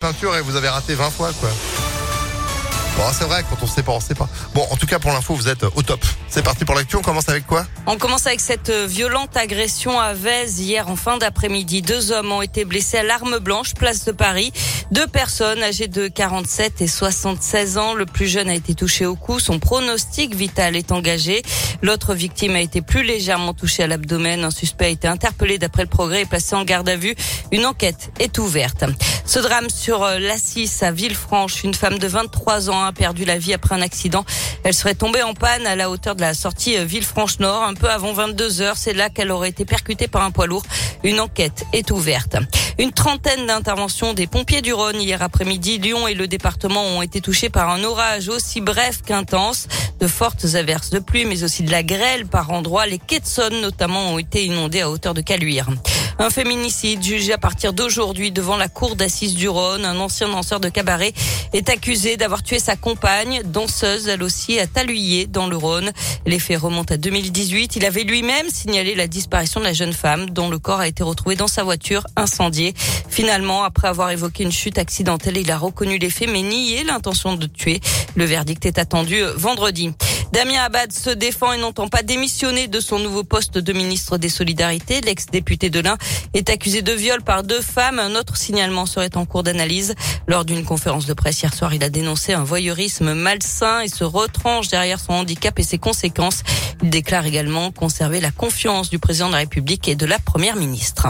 peinture et vous avez raté 20 fois, quoi. C'est vrai, quand on sait pas, on sait pas. Bon, en tout cas, pour l'info, vous êtes au top. C'est parti pour l'actu. On commence avec quoi? On commence avec cette euh, violente agression à Vèze hier en fin d'après-midi. Deux hommes ont été blessés à l'arme blanche, place de Paris. Deux personnes âgées de 47 et 76 ans. Le plus jeune a été touché au cou. Son pronostic vital est engagé. L'autre victime a été plus légèrement touchée à l'abdomen. Un suspect a été interpellé d'après le progrès et placé en garde à vue. Une enquête est ouverte. Ce drame sur euh, l'Assis à Villefranche. Une femme de 23 ans a perdu la vie après un accident. Elle serait tombée en panne à la hauteur de la sortie euh, Villefranche-Nord, un peu avant 22 heures. C'est là qu'elle aurait été percutée par un poids lourd. Une enquête est ouverte. Une trentaine d'interventions des pompiers du Rhône hier après-midi. Lyon et le département ont été touchés par un orage aussi bref qu'intense. De fortes averses de pluie, mais aussi de la grêle par endroits. Les quais de notamment, ont été inondés à hauteur de Caluire. Un féminicide jugé à partir d'aujourd'hui devant la cour d'assises du Rhône. Un ancien danseur de cabaret est accusé d'avoir tué sa compagne, danseuse, elle aussi, à Taluyer, dans le Rhône. Les faits remontent à 2018. Il avait lui-même signalé la disparition de la jeune femme dont le corps a été retrouvé dans sa voiture incendiée. Finalement, après avoir évoqué une chute accidentelle, il a reconnu les faits mais nié l'intention de tuer. Le verdict est attendu vendredi. Damien Abad se défend et n'entend pas démissionner de son nouveau poste de ministre des Solidarités. L'ex-député de l'Ain est accusé de viol par deux femmes. Un autre signalement serait en cours d'analyse. Lors d'une conférence de presse hier soir, il a dénoncé un voyeurisme malsain et se retranche derrière son handicap et ses conséquences. Il déclare également conserver la confiance du président de la République et de la première ministre.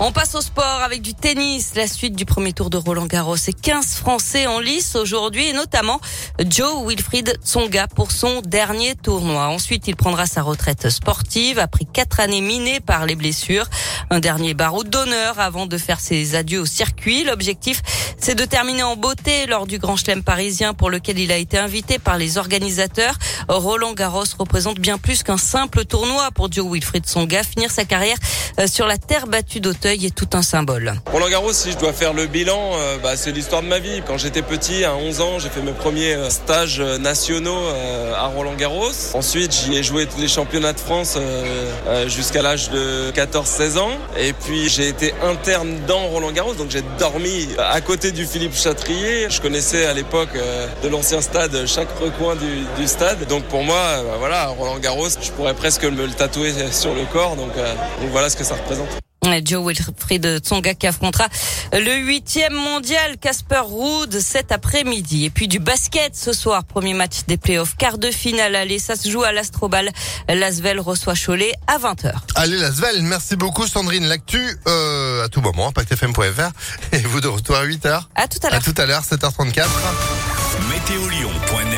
On passe au sport avec du tennis, la suite du premier tour de Roland Garros. Et 15 Français en lice aujourd'hui, et notamment Joe Wilfried Tsonga pour son dernier tournoi. Ensuite, il prendra sa retraite sportive après quatre années minées par les blessures. Un dernier barreau d'honneur avant de faire ses adieux au circuit. L'objectif, c'est de terminer en beauté lors du Grand Chelem parisien pour lequel il a été invité par les organisateurs. Roland Garros représente bien plus qu'un simple tournoi pour Joe Wilfried Tsonga. Finir sa carrière euh, sur la terre battue d'Auteuil est tout un symbole. Roland Garros, si je dois faire le bilan, euh, bah, c'est l'histoire de ma vie. Quand j'étais petit, à 11 ans, j'ai fait mes premiers euh, stages nationaux à Roland Garros. Ensuite, j'y ai joué tous les championnats de France jusqu'à l'âge de 14-16 ans. Et puis, j'ai été interne dans Roland Garros, donc j'ai dormi à côté du Philippe Chatrier. Je connaissais à l'époque de l'ancien stade chaque recoin du, stade. Donc pour moi, bah, voilà, Roland Garros, je pourrais presque me le tatouer sur le corps. Donc, donc voilà ce que ça représente. Joe Wilfried Tsonga qui affrontera le huitième mondial Casper Ruud cet après-midi. Et puis du basket ce soir, premier match des playoffs, quart de finale. Allez, ça se joue à l'Astrobal. Lasvel reçoit Cholet à 20h. Allez Lasvel, merci beaucoup Sandrine. L'actu euh, à tout moment, impactfm.fr et vous de retour à 8h. À tout à l'heure. À tout à l'heure, 7h34. Météolion.net